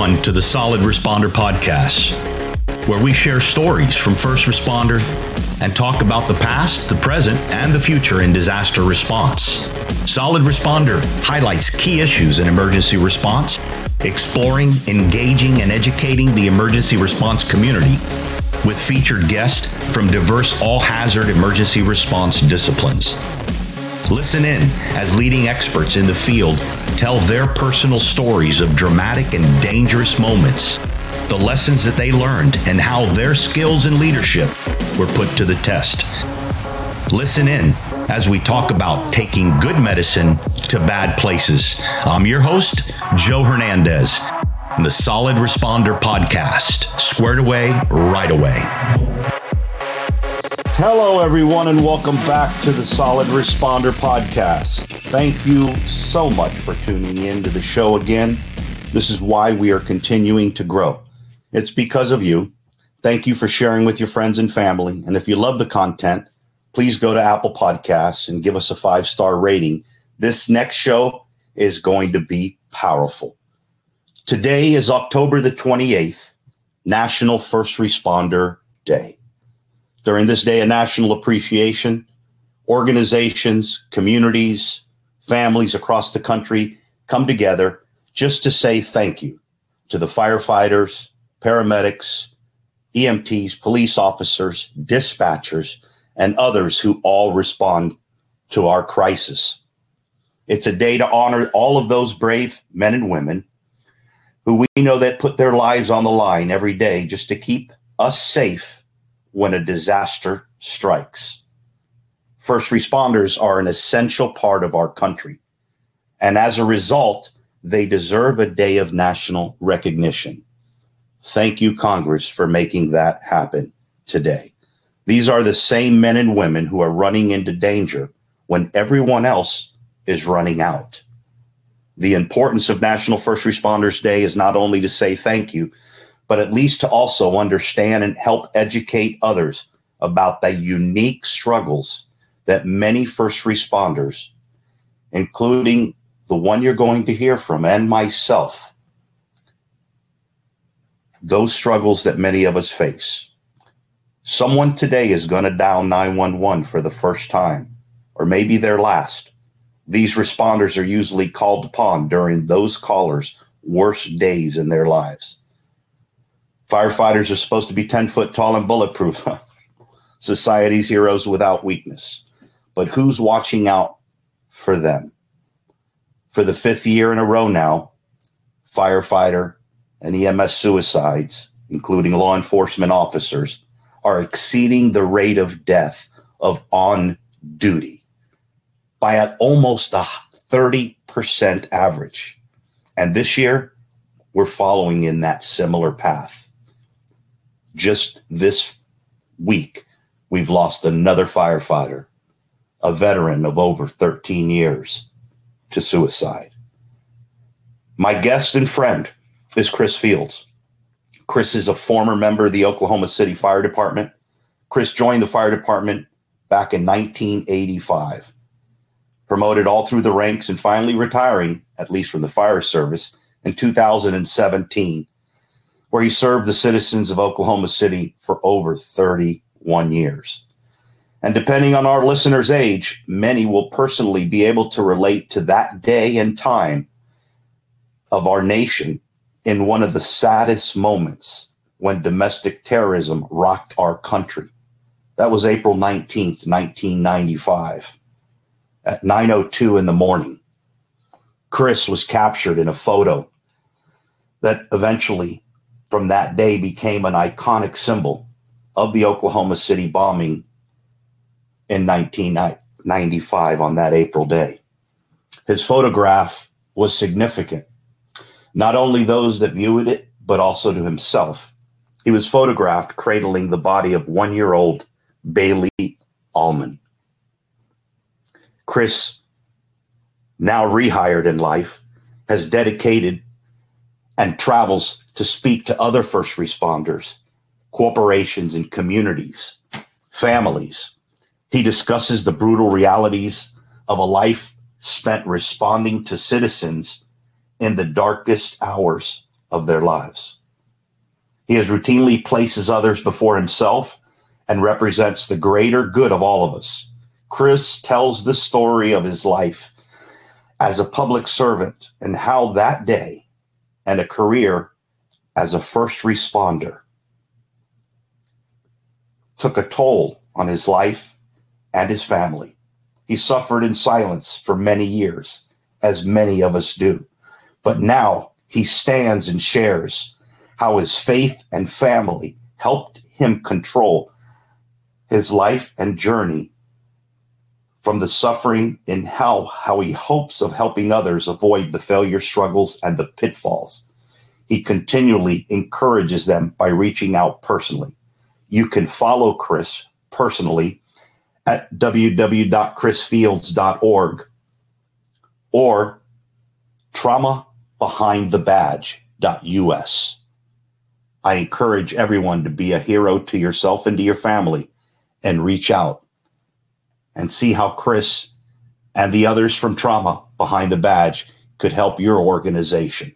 Everyone, to the Solid Responder Podcast, where we share stories from first responder and talk about the past, the present, and the future in disaster response. Solid Responder highlights key issues in emergency response, exploring, engaging, and educating the emergency response community with featured guests from diverse all hazard emergency response disciplines. Listen in as leading experts in the field tell their personal stories of dramatic and dangerous moments, the lessons that they learned, and how their skills and leadership were put to the test. Listen in as we talk about taking good medicine to bad places. I'm your host, Joe Hernandez, the Solid Responder Podcast, squared away right away. Hello, everyone, and welcome back to the Solid Responder Podcast. Thank you so much for tuning in to the show again. This is why we are continuing to grow. It's because of you. Thank you for sharing with your friends and family. And if you love the content, please go to Apple Podcasts and give us a five star rating. This next show is going to be powerful. Today is October the 28th, National First Responder Day. During this day of national appreciation, organizations, communities, families across the country come together just to say thank you to the firefighters, paramedics, EMTs, police officers, dispatchers, and others who all respond to our crisis. It's a day to honor all of those brave men and women who we know that put their lives on the line every day just to keep us safe when a disaster strikes. First responders are an essential part of our country. And as a result, they deserve a day of national recognition. Thank you, Congress, for making that happen today. These are the same men and women who are running into danger when everyone else is running out. The importance of National First Responders Day is not only to say thank you, but at least to also understand and help educate others about the unique struggles that many first responders, including the one you're going to hear from and myself, those struggles that many of us face. Someone today is going to dial 911 for the first time, or maybe their last. These responders are usually called upon during those callers' worst days in their lives. Firefighters are supposed to be 10 foot tall and bulletproof. Society's heroes without weakness. But who's watching out for them? For the fifth year in a row now, firefighter and EMS suicides, including law enforcement officers, are exceeding the rate of death of on duty by at almost a 30% average. And this year, we're following in that similar path just this week, we've lost another firefighter, a veteran of over 13 years, to suicide. My guest and friend is Chris Fields. Chris is a former member of the Oklahoma City Fire Department. Chris joined the fire department back in 1985, promoted all through the ranks and finally retiring, at least from the fire service, in 2017 where he served the citizens of Oklahoma City for over 31 years. And depending on our listeners' age, many will personally be able to relate to that day and time of our nation in one of the saddest moments when domestic terrorism rocked our country. That was April 19th, 1995 at 9:02 in the morning. Chris was captured in a photo that eventually from that day became an iconic symbol of the Oklahoma City bombing in 1995 on that April day. His photograph was significant, not only those that viewed it, but also to himself. He was photographed cradling the body of one year old Baylee Almon. Chris, now rehired in life, has dedicated and travels to speak to other first responders, corporations, and communities, families. He discusses the brutal realities of a life spent responding to citizens in the darkest hours of their lives. He has routinely places others before himself and represents the greater good of all of us. Chris tells the story of his life as a public servant and how that day and a career as a first responder took a toll on his life and his family. He suffered in silence for many years, as many of us do. But now he stands and shares how his faith and family helped him control his life and journey from the suffering in hell, how he hopes of helping others avoid the failure struggles and the pitfalls. He continually encourages them by reaching out personally. You can follow Chris personally at www.chrisfields.org or traumabehindthebadge.us. I encourage everyone to be a hero to yourself and to your family and reach out and see how Chris and the others from Trauma Behind the Badge could help your organization.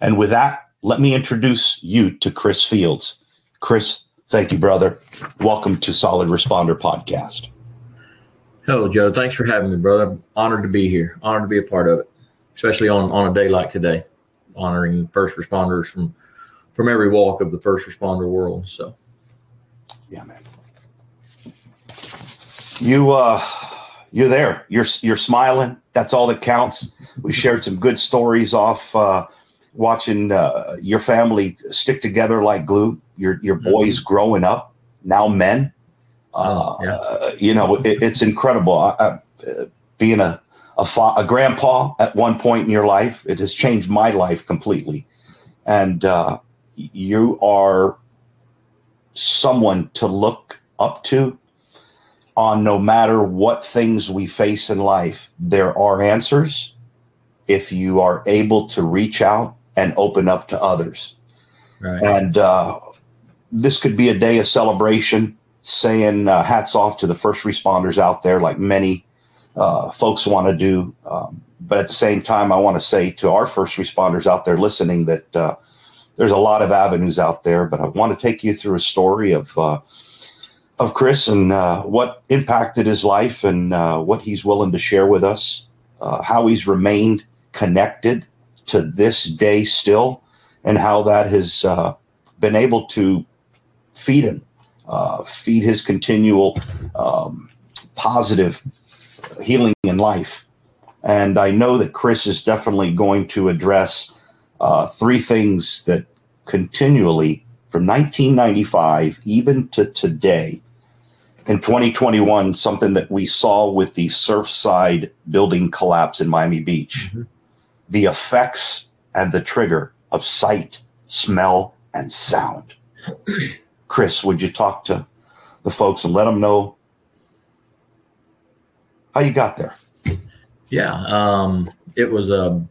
And with that, let me introduce you to Chris Fields. Chris, thank you, brother. Welcome to Solid Responder Podcast. Hello, Joe. Thanks for having me, brother. Honored to be here. Honored to be a part of it, especially on, on a day like today, honoring first responders from from every walk of the first responder world. So, yeah, man. You uh, you're there. You're you're smiling. That's all that counts. We shared some good stories off uh, watching uh, your family stick together like glue. Your your mm-hmm. boys mm-hmm. growing up now, men uh, oh, yeah. uh, you know, it, it's incredible. I, I, being a a, fa- a, grandpa at one point in your life, it has changed my life completely. And uh, you are someone to look up to on no matter what things we face in life. There are answers if you are able to reach out and open up to others. Right. And uh, this could be a day of celebration saying uh, hats off to the first responders out there, like many uh, folks want to do. Um, but at the same time, I want to say to our first responders out there listening that uh, there's a lot of avenues out there. But I want to take you through a story of uh, of Chris and uh, what impacted his life and uh, what he's willing to share with us, how he's remained connected to this day still, and how that has been able to feed him uh, feed his continual um, positive healing in life. And I know that Chris is definitely going to address uh, three things that continually, from 1995 even to today, in 2021, something that we saw with the Surfside building collapse in Miami Beach, mm-hmm. the effects and the trigger of sight, smell, and sound. Chris, would you talk to the folks and let them know how you got there? Yeah, um, it was a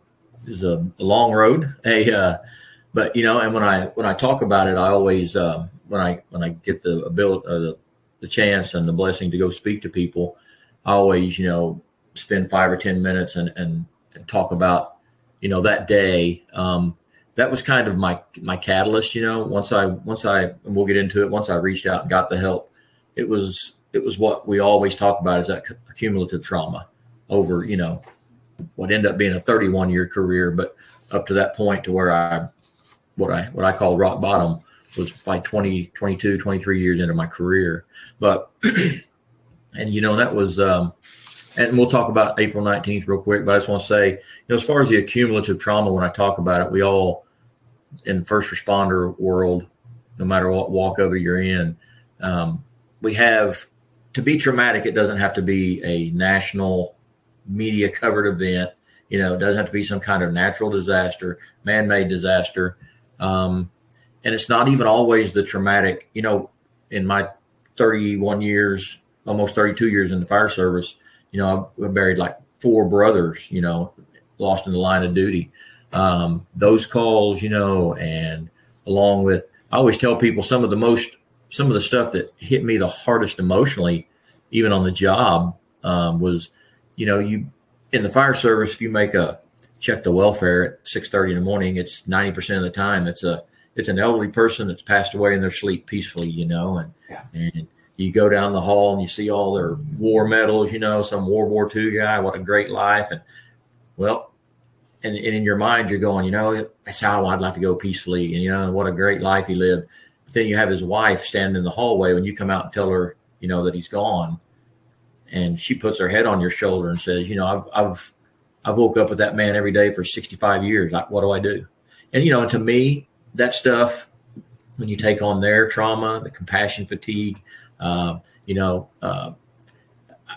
it was a, long road. A uh, but you know, and when I when I talk about it, I always uh, when I when I get the ability uh, the, the chance and the blessing to go speak to people, I always you know spend five or ten minutes and and, and talk about you know that day. Um, that was kind of my my catalyst. You know, once I once I and we'll get into it. Once I reached out and got the help, it was it was what we always talk about is that cumulative trauma over you know what ended up being a 31 year career, but up to that point to where I what I what I call rock bottom was like 20 22 23 years into my career but and you know that was um and we'll talk about April 19th real quick, but I just want to say, you know, as far as the accumulative trauma, when I talk about it, we all in first responder world, no matter what walk over you're in, um, we have to be traumatic. It doesn't have to be a national media covered event. You know, it doesn't have to be some kind of natural disaster, man made disaster. Um, and it's not even always the traumatic, you know, in my 31 years, almost 32 years in the fire service, you know, I've buried like four brothers, you know, lost in the line of duty um, those calls, you know, and along with, I always tell people some of the most, some of the stuff that hit me the hardest emotionally, even on the job, um, was, you know, you in the fire service, if you make a check the welfare at six thirty in the morning, it's ninety percent of the time it's a it's an elderly person that's passed away in their sleep peacefully, you know, and Yeah. and you go down the hall and you see all their war medals, you know, some World War II guy, what a great life, and well, and, and in your mind you're going, you know, that's how I'd like to go peacefully, and you know, what a great life he lived. But then you have his wife standing in the hallway when you come out and tell her, you know, that he's gone, and she puts her head on your shoulder and says, you know, I've I've I've woke up with that man every day for 65 years. Like, what do I do? And you know, to me, that stuff when you take on their trauma, the compassion fatigue, uh, you know, uh,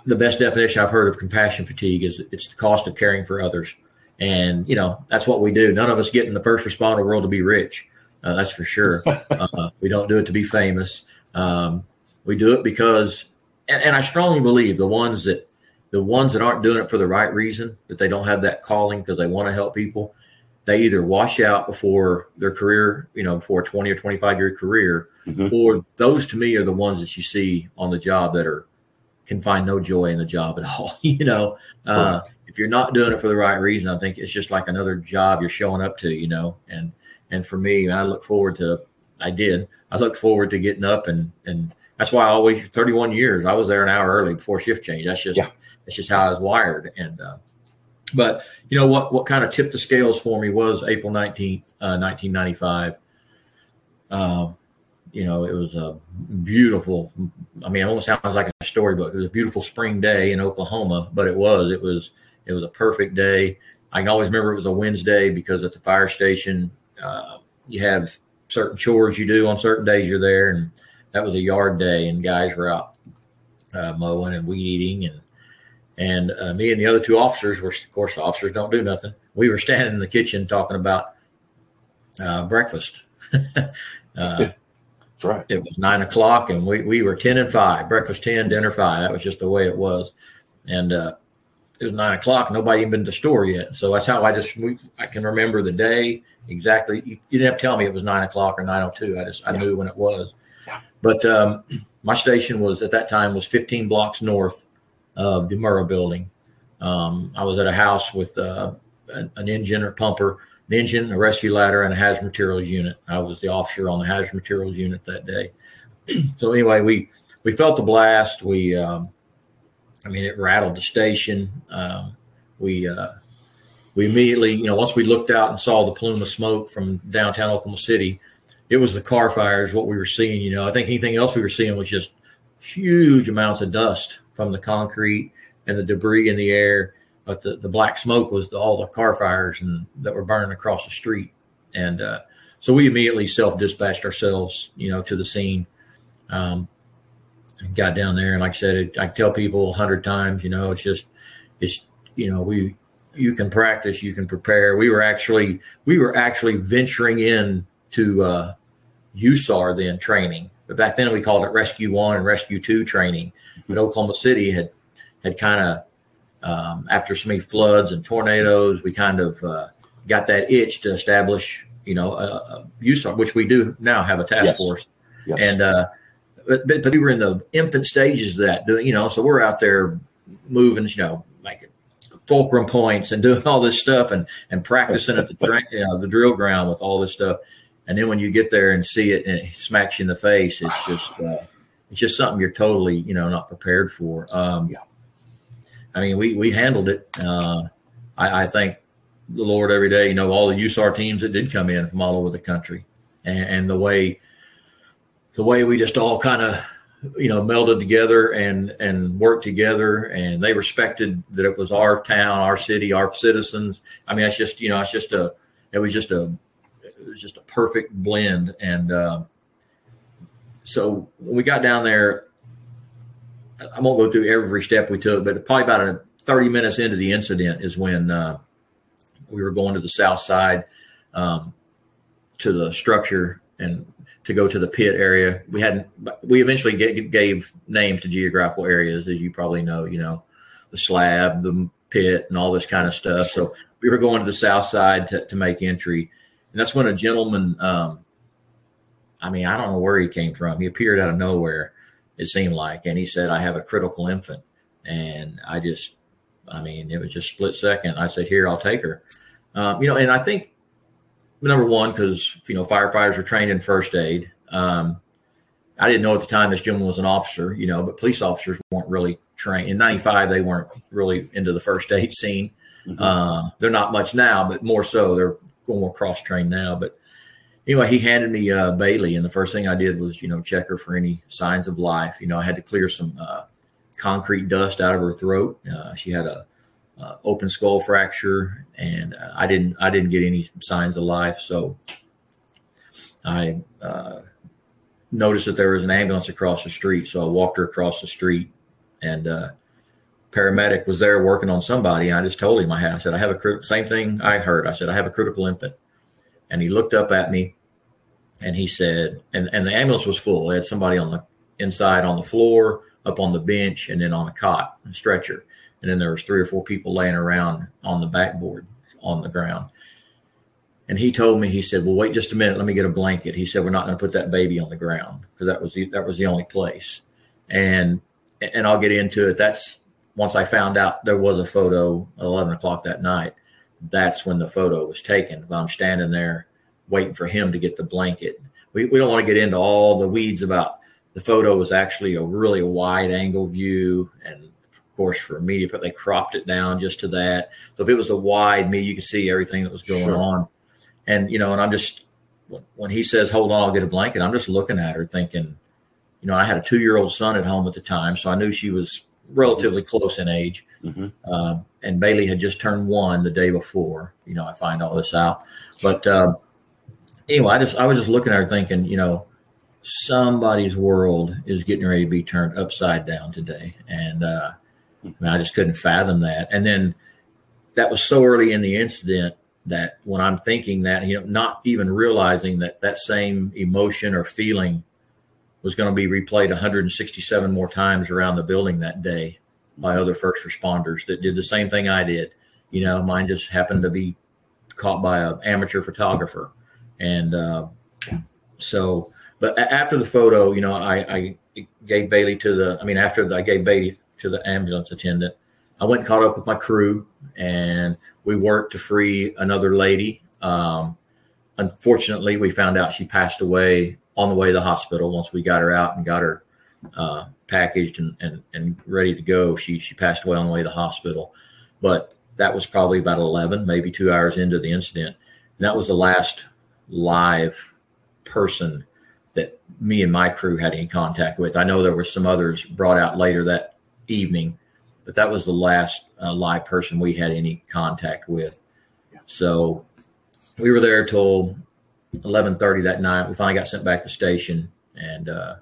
the best definition I've heard of compassion fatigue is it's the cost of caring for others. And, you know, that's what we do. None of us get in the first responder world to be rich. Uh, that's for sure. Uh, we don't do it to be famous. Um, we do it because, and, and I strongly believe the ones that, the ones that aren't doing it for the right reason, that they don't have that calling because they want to help people, they either wash out before their career, you know, before a 20 or 25 year career, Mhm. or those to me are the ones that you see on the job that are can find no joy in the job at all. you know, uh, if you're not doing it for the right reason, I think it's just like another job you're showing up to, you know, and, and for me, I look forward to, I did, I look forward to getting up and, and that's why I always, 31 years, I was there an hour early before shift change. That's just, Yeah. that's just how I was wired. And, uh, but you know what? What kind of tipped the scales for me was April nineteenth, uh, nineteen ninety five. Um, you know, it was a beautiful. I mean, it almost sounds like a storybook. It was a beautiful spring day in Oklahoma, but it was. It was. It was a perfect day. I can always remember it was a Wednesday because at the fire station, uh, you have certain chores you do on certain days you're there, and that was a yard day, and guys were out uh, mowing and weed eating, and and uh, me and the other two officers were, of course, the officers don't do nothing. We were standing in the kitchen talking about uh, breakfast. uh, That's right. it was nine o'clock, and we, we were ten and five. Breakfast ten, dinner five. That was just the way it was, and uh, it was nine o'clock. Nobody even been to the store yet, so that's how I just we, I can remember the day exactly. You, you didn't have to tell me it was nine o'clock or nine o two. I just I Yeah. knew when it was. Yeah. But um, my station was at that time was fifteen blocks north of the Murrah building. Um, I was at a house with uh, an, an engine or pumper, an engine, a rescue ladder, and a hazard materials unit. I was the officer on the hazard materials unit that day. so anyway, we we felt the blast. We, um, I mean, it rattled the station. Um, we uh, we immediately, you know, once we looked out and saw the plume of smoke from downtown Oklahoma City, it was the car fires. What we were seeing, you know, I think anything else we were seeing was just huge amounts of dust from the concrete and the debris in the air. But the, the black smoke was the, all the car fires and that were burning across the street. And uh, so we immediately self dispatched ourselves, you know, to the scene. Um, got down there, and like I said, it, I tell people a hundred times, you know, it's just, it's, you know, we, you can practice, you can prepare. We were actually, we were actually venturing in to uh, USAR then training, but back then we called it Rescue One and Rescue Two training. But Oklahoma City had had kind of um, after so many floods and tornadoes, we kind of uh, got that itch to establish, you know, a, a USAR, which we do now have a task Yes. force. Yes. And uh, but, but but we were in the infant stages of that, doing you know, so we're out there moving, you know, making fulcrum points and doing all this stuff and and practicing at the you know, the drill ground with all this stuff. And then when you get there and see it and it smacks you in the face, it's just uh, it's just something you're totally you know not prepared for. Um, Yeah. I mean, we we handled it. Uh, I, I thank the Lord every day. You know, all the USAR teams that did come in from all over the country, and, and the way the way we just all kind of you know melded together and and worked together and they respected that it was our town our city our citizens. I mean it's just you know it's just a it was just a it was just a perfect blend and uh, so we got down there i won't go through every step we took but probably about a 30 minutes into the incident is when uh, we were going to the south side um, to the structure and to go to the pit area. We hadn't. We eventually gave, gave names to geographical areas, as you probably know. You know, the slab, the pit, and all this kind of stuff. So we were going to the south side to, to make entry, and that's when a gentleman. Um, I mean, I don't know where he came from. He appeared out of nowhere. It seemed like, and he said, "I have a critical infant," and I just. I mean, it was just split second. I said, "Here, I'll take her," Um, you know, and I think number one, because you know firefighters are trained in first aid. Um, I didn't know at the time this gentleman was an officer, you know, but police officers weren't really trained. In '95, they weren't really into the first aid scene. Mm-hmm. Uh, they're not much now, but more so. They're going more cross trained now. But anyway, he handed me uh, Baylee, and the first thing I did was, you know, check her for any signs of life. You know, I had to clear some uh, concrete dust out of her throat. Uh, she had a uh, open skull fracture, and uh, I didn't I didn't get any signs of life. So I uh, noticed that there was an ambulance across the street, so I walked her across the street, and uh, paramedic was there working on somebody. I just told him I had. I said I have a crit- same thing I heard. I said I have a critical infant, and he looked up at me, and he said, and and the ambulance was full. They had somebody on the inside on the floor, up on the bench, and then on a cot, a stretcher and then there was three or four people laying around on the backboard on the ground. And he told me, he said, "Well, wait just a minute. Let me get a blanket." He said, "We're not going to put that baby on the ground because that was the, that was the only place." And and I'll get into it. That's once I found out there was a photo at eleven o'clock that night. That's when the photo was taken. But I'm standing there waiting for him to get the blanket. We we don't want to get into all the weeds about the photo was actually a really wide angle view and course, for media, but they cropped it down just to that. So if it was a wide me, you could see everything that was going sure. on. And you know, and I'm just when he says, "Hold on, I'll get a blanket," I'm just looking at her, thinking, you know, I had a two year old son at home at the time, so I knew she was relatively close in age. Mm-hmm. Uh, and Baylee had just turned one the day before. You know, I find all this out, but uh, anyway, I just I was just looking at her, thinking, you know, somebody's world is getting ready to be turned upside down today, and uh, I, I just couldn't fathom that. And then that was so early in the incident that when I'm thinking that, you know, not even realizing that that same emotion or feeling was going to be replayed 167 more times around the building that day by other first responders that did the same thing I did. You know, mine just happened to be caught by an amateur photographer. And uh, so, but after the photo, you know, I, I gave Baylee to the, I mean, after I gave Baylee to the ambulance attendant. I went and caught up with my crew and we worked to free another lady. Um, unfortunately, we found out she passed away on the way to the hospital. Once we got her out and got her uh, packaged and, and, and ready to go, she, she passed away on the way to the hospital. But that was probably about 11, maybe two hours into the incident. And that was the last live person that me and my crew had any contact with. I know there were some others brought out later that evening, but that was the last uh, live person we had any contact with. Yeah. So we were there till 11:30 that night. We finally got sent back to station, and uh,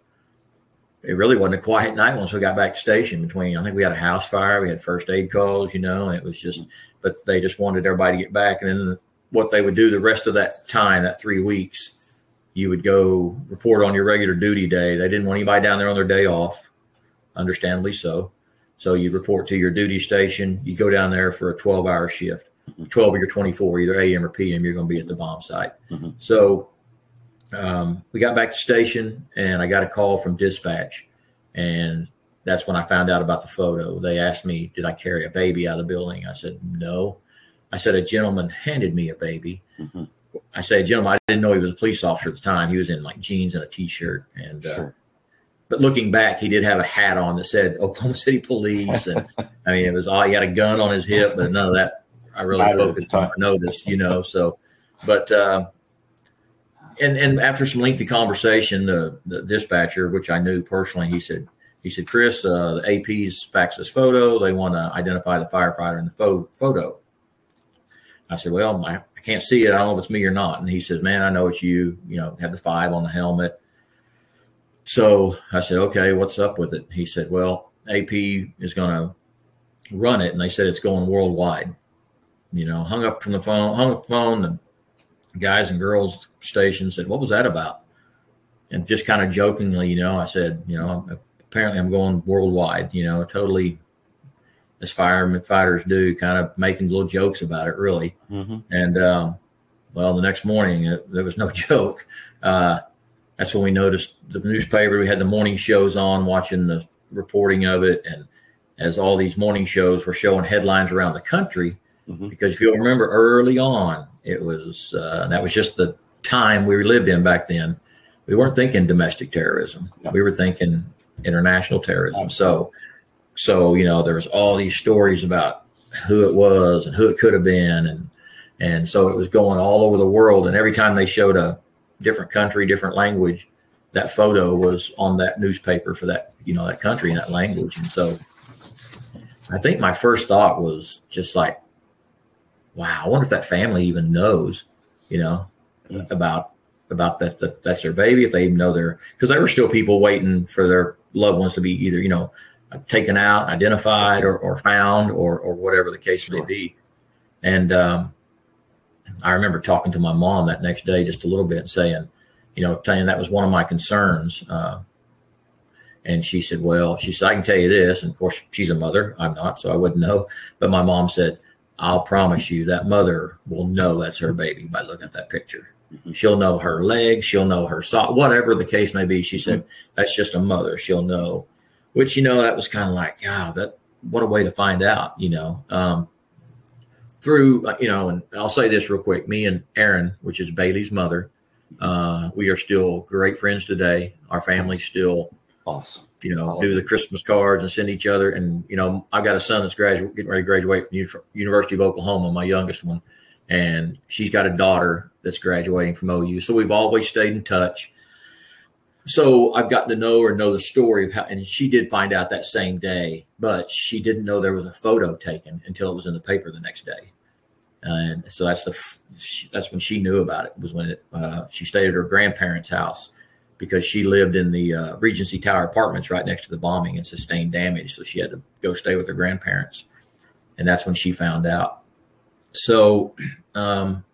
it really wasn't a quiet night once we got back to station. Between I think we had a house fire, we had first aid calls, you know, and it was just. But they just wanted everybody to get back, and then what they would do the rest of that time, that three weeks, you would go report on your regular duty day. They didn't want anybody down there on their day off understandably so. So you report to your duty station. You go down there for a 12 hour shift, mm-hmm. 12 or your 24, either AM or PM, you're going to be at the bomb site. Mm-hmm. So um, we got back to station and I got a call from dispatch. And that's when I found out about the photo. They asked me, Did I carry a baby out of the building? I said, No. I said, A gentleman handed me a baby. Mm-hmm. I said, Gentleman, I didn't know he was a police officer at the time. He was in like jeans and a t shirt. And uh, sure but looking back, he did have a hat on that said Oklahoma City Police, and I mean, it was all he had a gun on his hip, but none of that I really focused on or noticed, you know. So, but uh, and and after some lengthy conversation, the, the dispatcher, which I knew personally, he said he said, Chris, uh, the AP's faxed this photo. They want to identify the firefighter in the fo- photo. I said, well, I, I can't see it. I don't know if it's me or not. And he says, man, I know it's you. You know, have the five on the helmet. So I said, okay, what's up with it? He said, well, AP is going to run it. And they said it's going worldwide. You know, hung up from the phone, hung up the phone, and guys and girls station said, what was that about? And just kind of jokingly, you know, I said, you know, apparently I'm going worldwide, you know, totally as firemen fighters do, kind of making little jokes about it, really. Mm-hmm. And um, well, the next morning it, there was no joke. Uh, that's when we noticed the newspaper. We had the morning shows on, watching the reporting of it, and as all these morning shows were showing headlines around the country, mm-hmm. because if you'll remember early on, it was uh, that was just the time we lived in back then. We weren't thinking domestic terrorism. No. We were thinking international terrorism. Absolutely. So, so you know, there was all these stories about who it was and who it could have been, and and so it was going all over the world. And every time they showed a different country, different language, that photo was on that newspaper for that you know that country and that language. And so, I think my first thought was just like, wow, I wonder if that family even knows, you know, mm-hmm. about about that, that that's their baby, if they even know their because there were still people waiting for their loved ones to be either you know taken out, identified, or, or found, or or whatever the case sure. may be. And um, I remember talking to my mom that next day just a little bit, saying, you know, telling that was one of my concerns. Uh, and she said, "Well, she said I can tell you this." And of course, she's a mother. I'm not, so I wouldn't know. But my mom said, "I'll promise you that mother will know that's her baby by looking at that picture." Mm-hmm. She'll know her legs, she'll know her sock, whatever the case may be. She said, that's just a mother. She'll know, which, you know, that was kind of like, God, that, what a way to find out, you know, um, through, uh, you know, and I'll say this real quick. Me and Aren, which is Baylee's mother, uh, we are still great friends today. Our family still awesome. You know, do the Christmas cards and send each other. And you know, I've got a son that's graduate, getting ready to graduate from University of Oklahoma, my youngest one, and she's got a daughter that's graduating from OU. So we've always stayed in touch. So I've gotten to know her, know the story of how, and she did find out that same day, but she didn't know there was a photo taken until it was in the paper the next day. And so that's the that's when she knew about it. Was when it, uh, she stayed at her grandparents' house because she lived in the uh, Regency Tower apartments right next to the bombing and sustained damage. So she had to go stay with her grandparents, and that's when she found out. So, um,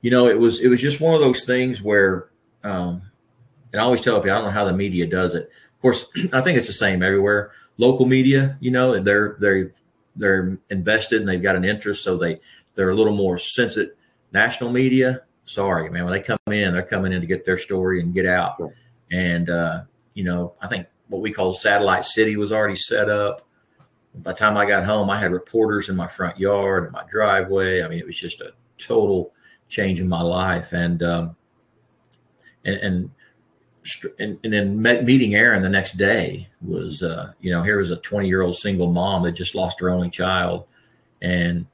you know, it was it was just one of those things where, um, and I always tell people I don't know how the media does it. Of course, I think it's the same everywhere. Local media, you know, they're they're they're invested and they've got an interest, so they they're a little more sensitive. National media, sorry, man, when they come in, they're coming in to get their story and get out. And uh, you know, I think what we call satellite city was already set up by the time I got home, I had reporters in my front yard and my driveway. I mean, it was just a total change in my life. And um, and, and and, and then met, meeting Aren the next day was, uh, you know, here was a 20 year old single mom that just lost her only child. And,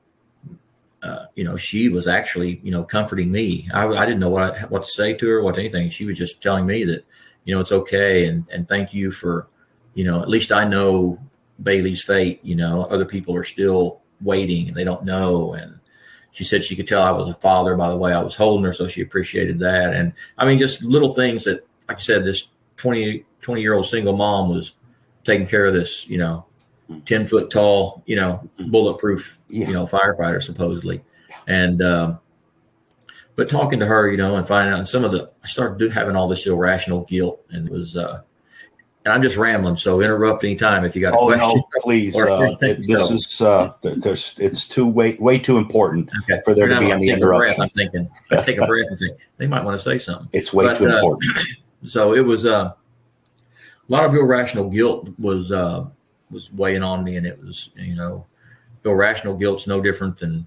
uh, you know, she was actually, you know, comforting me. I, I didn't know what I, what to say to her, what to anything. She was just telling me that, you know, it's okay. And, and thank you for, you know, at least I know Baylee's fate. You know, other people are still waiting and they don't know. And she said she could tell I was a father by the way I was holding her, so she appreciated that. And I mean, just little things that, like I said, this 20, 20 year old single mom was taking care of this, you know, 10 foot tall, you know, mm-hmm. bulletproof, yeah. you know, firefighter supposedly. And, um, but talking to her, you know, and finding out and some of the, I started having all this irrational guilt and it was, uh, and I'm just rambling, so interrupt anytime if you got a oh, question. No, please. Uh, this so. is uh, there's it's too way way too important okay. for there to be any interruption. I'm thinking, I take a breath and think they might want to say something. It's way but, too uh, important. So it was uh, a lot of irrational guilt was uh, was weighing on me, and it was you know, irrational guilt's no different than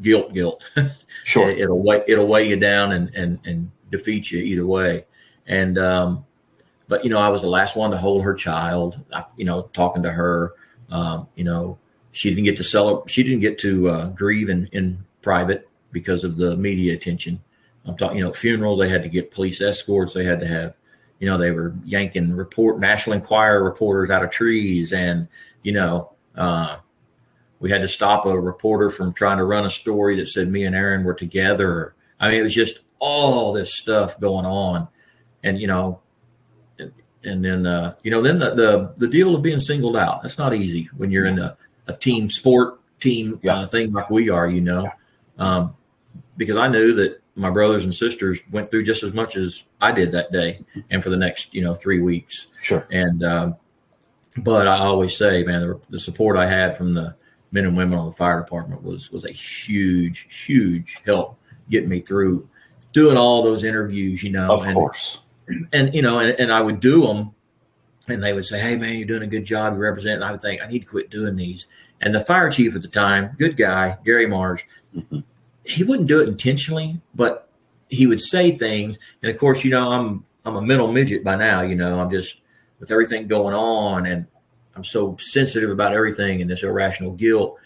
guilt. Guilt, sure, it, will weigh it'll weigh you down and and and defeat you either way, and um, but you know, I was the last one to hold her child. I, you know, talking to her, um, you know, she didn't get to celebrate. She didn't get to uh, grieve in, in private because of the media attention. I'm talking, you know, funeral. They had to get police escorts. They had to have, you know, they were yanking report National Enquirer reporters out of trees, and you know, uh, we had to stop a reporter from trying to run a story that said me and Aren were together. I mean, it was just all this stuff going on, and you know, and and then uh, you know then the, the, the deal of being singled out that's not easy when you're in a, a team sport team yeah. uh, thing like we are you know yeah. um, because i knew that my brothers and sisters went through just as much as i did that day and for the next you know three weeks sure and um, but i always say man the, the support i had from the men and women on the fire department was was a huge huge help getting me through doing all those interviews you know of and, course and you know, and, and I would do them and they would say, "Hey, man, you're doing a good job. You represent." And I would think, "I need to quit doing these." And the fire chief at the time, good guy, Gary Marrs, mm-hmm. He wouldn't do it intentionally, but he would say things. And of course, you know, I'm I'm a mental midget by now. You know, I'm just with everything going on, and I'm so sensitive about everything and this irrational guilt.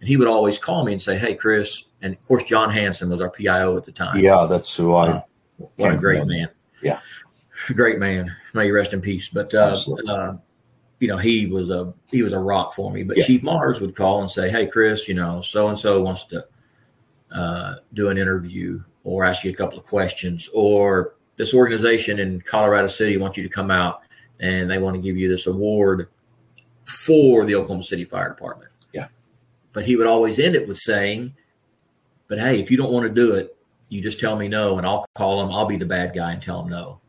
And he would always call me and say, "Hey, Chris," and of course, Jon Hansen was our PIO at the time. Yeah, that's who I. Uh, what a great man. Yeah, great man. May you rest in peace. But uh, uh, you know, he was a he was a rock for me. But yeah. Chief Marrs would call and say, "Hey, Chris, you know, so and so wants to uh, do an interview or ask you a couple of questions, or this organization in Colorado City wants you to come out and they want to give you this award for the Oklahoma City Fire Department." Yeah. But he would always end it with saying, "But hey, if you don't want to do it, you just tell me no, and I'll call him. I'll be the bad guy and tell him no."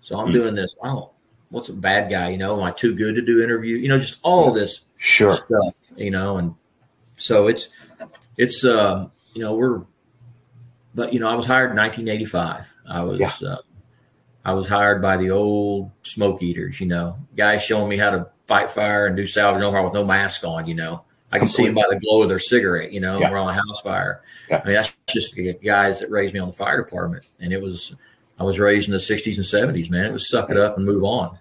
So I'm mm-hmm. doing this. I don't what's a bad guy? You know, am I too good to do interview? You know, just all this sure stuff. You know, and so it's it's um, you know we're, but you know I was hired in 1985. I was yeah. uh, I was hired by the old smoke eaters. You know, guys showing me how to fight fire and do salvage no with no mask on. You know. I can Completely. see them by the glow of their cigarette, you know, yeah. we're on a house fire. Yeah. I mean, that's just the guys that raised me on the fire department. And it was, I was raised in the 60s and 70s, man. It was suck it up and move on.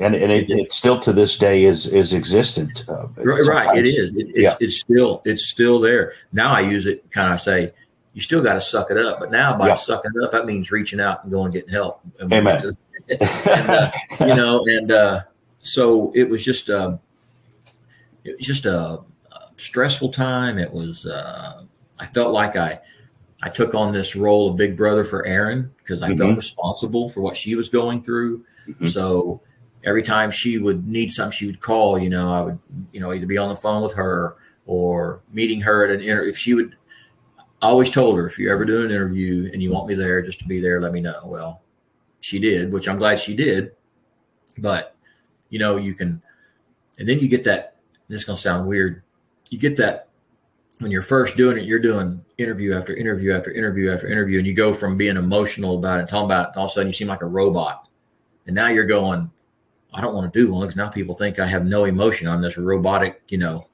And, and it, it still to this day is is existent. Uh, right, right, it is. It, it's, yeah. it's still it's still there. Now I use it kind of say you still got to suck it up, but now by yeah. sucking it up, that means reaching out and going and getting help. Amen. and, uh, you know, and uh, so it was just uh, it was just a, a stressful time. It was uh, I felt like I I took on this role of big brother for Aren because I mm-hmm. felt responsible for what she was going through. Mm-hmm. So every time she would need something, she would call. You know, I would, you know, either be on the phone with her or meeting her at an interview. If she would, I always told her, if you ever do an interview and you want me there, just to be there, let me know. Well, she did, which I'm glad she did. But you know, you can, and then you get that. This is gonna sound weird. You get that when you're first doing it, you're doing interview after interview after interview after interview, and you go from being emotional about it, talking about it, all of a sudden you seem like a robot. And now you're going, I don't want to do one because now people think I have no emotion. I'm this robotic, you know,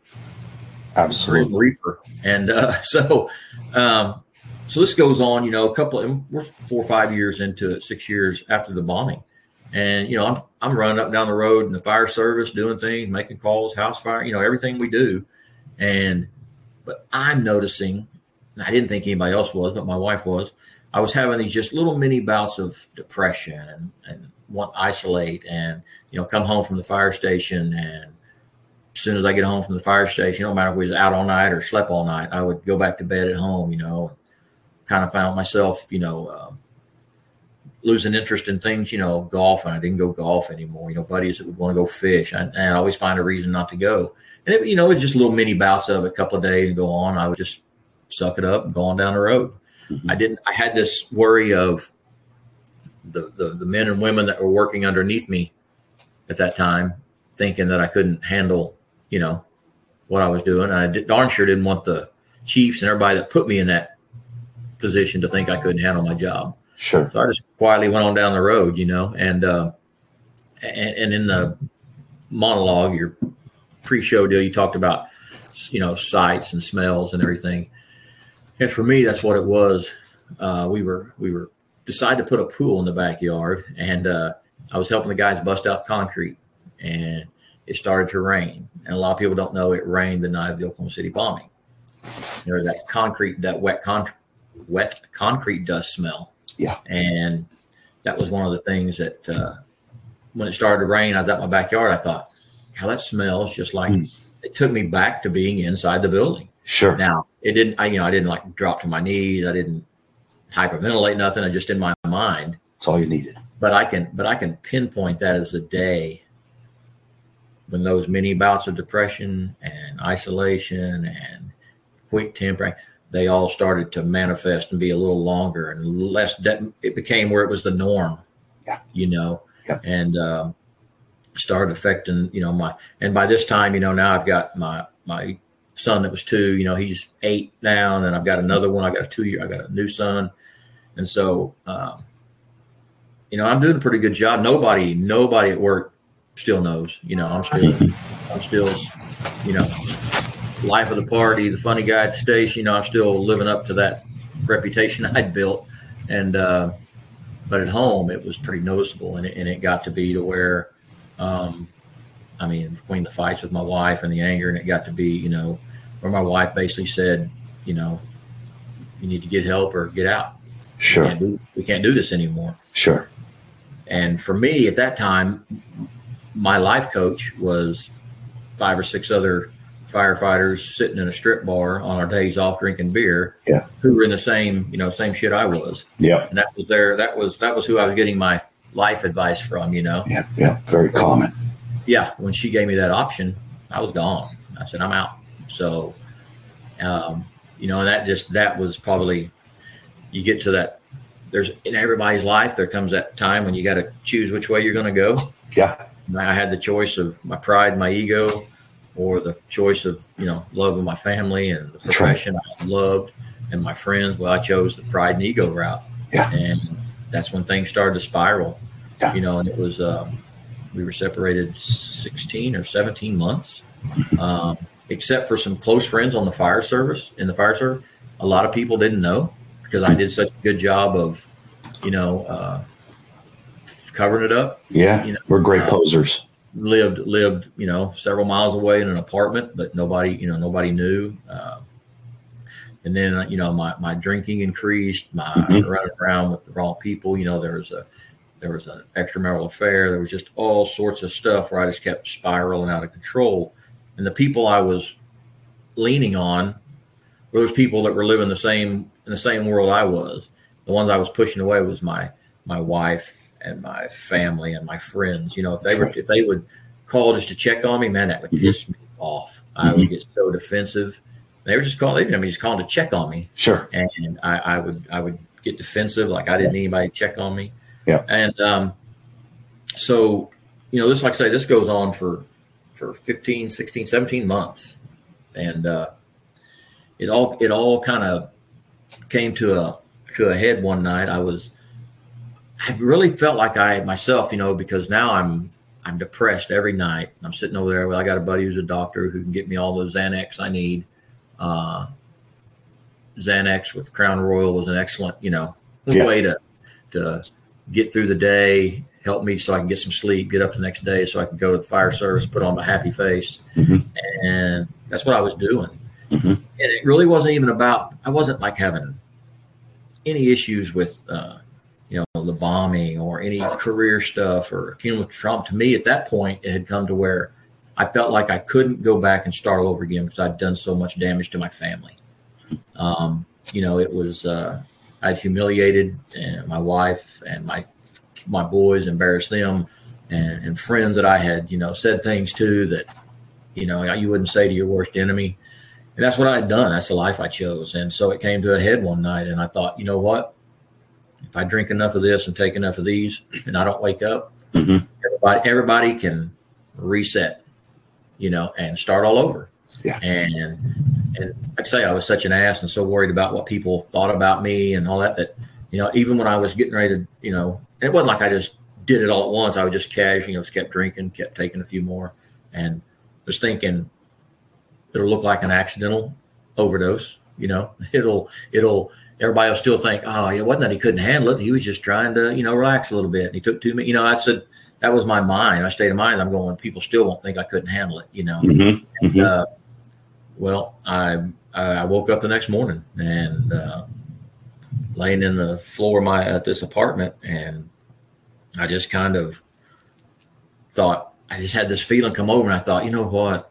absolutely reaper. And uh, so, um, so this goes on, you know, a couple. Of, we're four or five years into it, six years after the bombing, and you know, I'm I'm running up and down the road in the fire service, doing things, making calls, house fire, you know, everything we do, and but I'm noticing, I didn't think anybody else was, but my wife was. I was having these just little mini bouts of depression and, and want to isolate and, you know, come home from the fire station. And as soon as I get home from the fire station, no matter if we was out all night or slept all night, I would go back to bed at home, you know, kind of found myself, you know, um, losing interest in things, you know, golf, and I didn't go golf anymore. You know, buddies that would want to go fish, and, and I always find a reason not to go. And it, you know, it's just little mini bouts of a couple of days and go on. I would just suck it up and go on down the road. Mm-hmm. I didn't. I had this worry of the, the the men and women that were working underneath me at that time, thinking that I couldn't handle, you know, what I was doing. I did, darn sure didn't want the chiefs and everybody that put me in that position to think I couldn't handle my job. Sure. So I just quietly went on down the road, you know, and uh, and, and in the monologue, your pre-show deal, you talked about you know sights and smells and everything. And for me, that's what it was. Uh, we were we were decided to put a pool in the backyard, and uh, I was helping the guys bust out concrete, and it started to rain. And a lot of people don't know it rained the night of the Oklahoma City bombing. There was that concrete, that wet con- wet concrete dust smell yeah. And that was one of the things that uh, when it started to rain, I was at my backyard. I thought, how that smells just like mm. it took me back to being inside the building. Sure. Now it didn't, I, you know, I didn't like drop to my knees. I didn't hyperventilate nothing. I just in my mind. That's all you needed. But I can, but I can pinpoint that as the day when those many bouts of depression and isolation and quick tempering they all started to manifest and be a little longer and less. De- it became where it was the norm. Yeah. You know, yeah. and um, started affecting, you know, my, and by this time, you know, now I've got my, my son that was two, you know, he's eight now. And I've got another one. I got a two year, I got a new son. And so, um, you know, I'm doing a pretty good job. Nobody, nobody at work still knows. You know, I'm still, I'm still, you know, life of the party, the funny guy at the station. You know, I'm still living up to that reputation I'd built, and uh, but at home it was pretty noticeable, and it, and it got to be to where, um, I mean, between the fights with my wife and the anger, and it got to be, you know, where my wife basically said, you know, you need to get help or get out. Sure. We can't do, we can't do this anymore. Sure. And for me at that time, my life coach was five or six other firefighters sitting in a strip bar on our days off drinking beer. Yeah. Who were in the same, you know, same shit I was. Yeah. And that was there. That was that was who I was getting my life advice from. You know. Yeah. Yeah. Very common. Yeah. When she gave me that option, I was gone. I said I'm out. So, um, you know, and that just that was probably you get to that. There's in everybody's life there comes that time when you got to choose which way you're going to go. Yeah. I had the choice of my pride, my ego, or the choice of you know love of my family and the That's right. profession I loved and my friends. Well, I chose the pride and ego route, Yeah. and that's when things started to spiral. Yeah. You know, and it was um, we were separated sixteen or seventeen months, um, except for some close friends on the fire service in the fire service. A lot of people didn't know because I did such a good job of, you know, uh, covering it up Yeah. You know, We're great uh, posers. lived lived you know several miles away in an apartment but nobody you know nobody knew uh, and then you know my my drinking increased my Mhm. running around with the wrong people you know there was a there was an extramarital affair there was just all sorts of stuff where i just kept spiraling out of control and the people i was leaning on were those people that were living the same in the same world i was the ones i was pushing away was my my wife and my family and my friends. You know, if they were if they would call just to check on me, man, that would Mhm. piss me off. I would get so defensive. They were just calling. I mean, just calling to check on me, Sure. and I, I would I would get defensive, like I didn't need anybody to check on me. Yeah. And um, so, you know, this like I say, this goes on for for 15, 16, 17 months, and uh, it all it all kind of came to a to a head one night. I was I really felt like I myself, you know, because now I'm I'm depressed every night. I'm sitting over there. Well, I got a buddy who's a doctor who can get me all those Xanax I need. Uh, Xanax with Crown Royal was an excellent, you know, Yeah. way to to get through the day, help me so I can get some sleep, get up the next day so I can go to the fire service, put on my happy face, Mhm. and that's what I was doing. Mhm. And it really wasn't even about. I wasn't like having any issues with. Uh, you know the bombing or any career stuff or cumulative trauma to me at that point it had come to where i felt like i couldn't go back and start all over again because i'd done so much damage to my family um, you know it was uh, i'd humiliated and my wife and my my boys embarrassed them and, and friends that i had you know said things to that you know you wouldn't say to your worst enemy and that's what i'd done that's the life i chose and so it came to a head one night and i thought you know what if I drink enough of this and take enough of these and I don't wake up, Mhm. everybody everybody can reset, you know, and start all over. Yeah. And and I'd say I was such an ass and so worried about what people thought about me and all that that, you know, even when I was getting ready to, you know, it wasn't like I just did it all at once. I would just casually, you know, just kept drinking, kept taking a few more and was thinking it'll look like an accidental overdose, you know. It'll it'll everybody will still think, oh, it wasn't that he couldn't handle it. He was just trying to, you know, relax a little bit. And he took too many, you know, I said, that was my mind, my state of mind. I'm going, people still won't think I couldn't handle it, you know. Mhm. Mhm. Uh, well, I I woke up the next morning and uh, laying in the floor of my at this apartment, and I just kind of thought I just had this feeling come over, and I thought, you know what,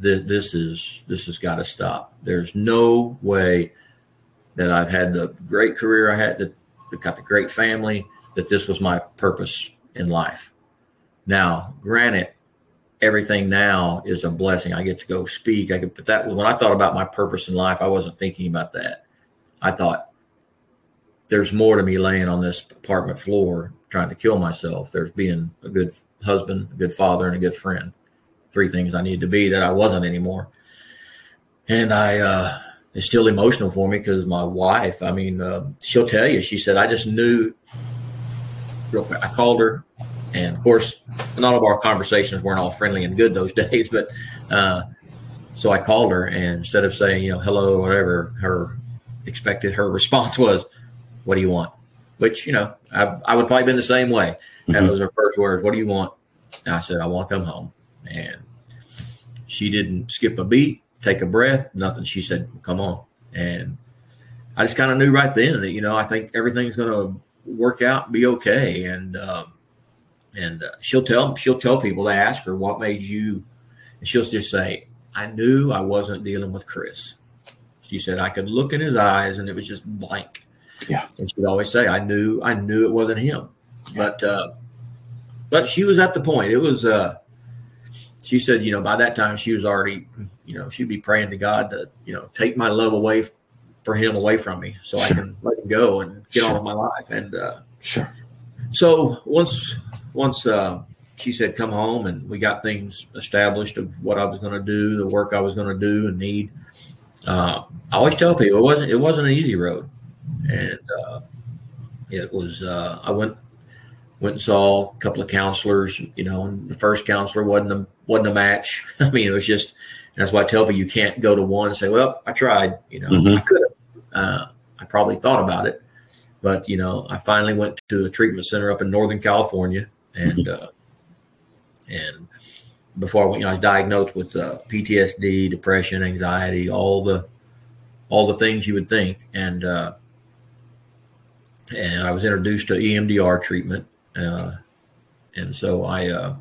Th- this is this has got to stop. There's no way that I've had the great career I had, that got the great family, that this was my purpose in life. Now, granted, everything now is a blessing. I get to go speak. I could, but that when I thought about my purpose in life, I wasn't thinking about that. I thought there's more to me laying on this apartment floor trying to kill myself. There's being a good husband, a good father, and a good friend. Three things I needed to be that I wasn't anymore. And I, uh, it's still emotional for me because my wife, I mean, uh, she'll tell you, she said, I just knew real quick. I called her And of course, none of our conversations weren't all friendly and good those days. But uh, so I called her, and instead of saying, you know, hello or whatever, her expected her response was, "What do you want?" Which you know, I, I would probably been the same way. Mm-hmm. That was her first words. What do you want? And I said, I want to come home. And she didn't skip a beat, take a breath, nothing. She said, "Come on." And I just kind of knew right then that you know I think everything's going to work out and be okay. And um, and uh, she'll tell she'll tell people they ask her what made you, and she'll just say, "I knew I wasn't dealing with Chris." She said I could look in his eyes and it was just blank. Yeah, and she'd always say, "I knew I knew it wasn't him," yeah. but uh, but she was at the point. It was. Uh, she said, you know, by that time she was already, you know, she'd be praying to God to, you know, take my love away for him away from me so sure. I can let him go and get sure. on with my life. And uh, sure. So once once uh, she said come home and we got things established of what I was going to do, the work I was going to do and need. Uh, I always tell people it wasn't it wasn't an easy road, and uh, it was. Uh, I went went and saw a couple of counselors. You know, and the first counselor wasn't a wasn't a match. I mean, it was just. That's why I tell people you can't go to one and say, "Well, I tried." You know, mm-hmm. I could have uh, I probably thought about it, but you know, I finally went to a treatment center up in Northern California, and mm-hmm. uh, and before I went, you know, I was diagnosed with uh, PTSD, depression, anxiety, all the all the things you would think, and uh, and I was introduced to EMDR treatment, uh, and so I uh,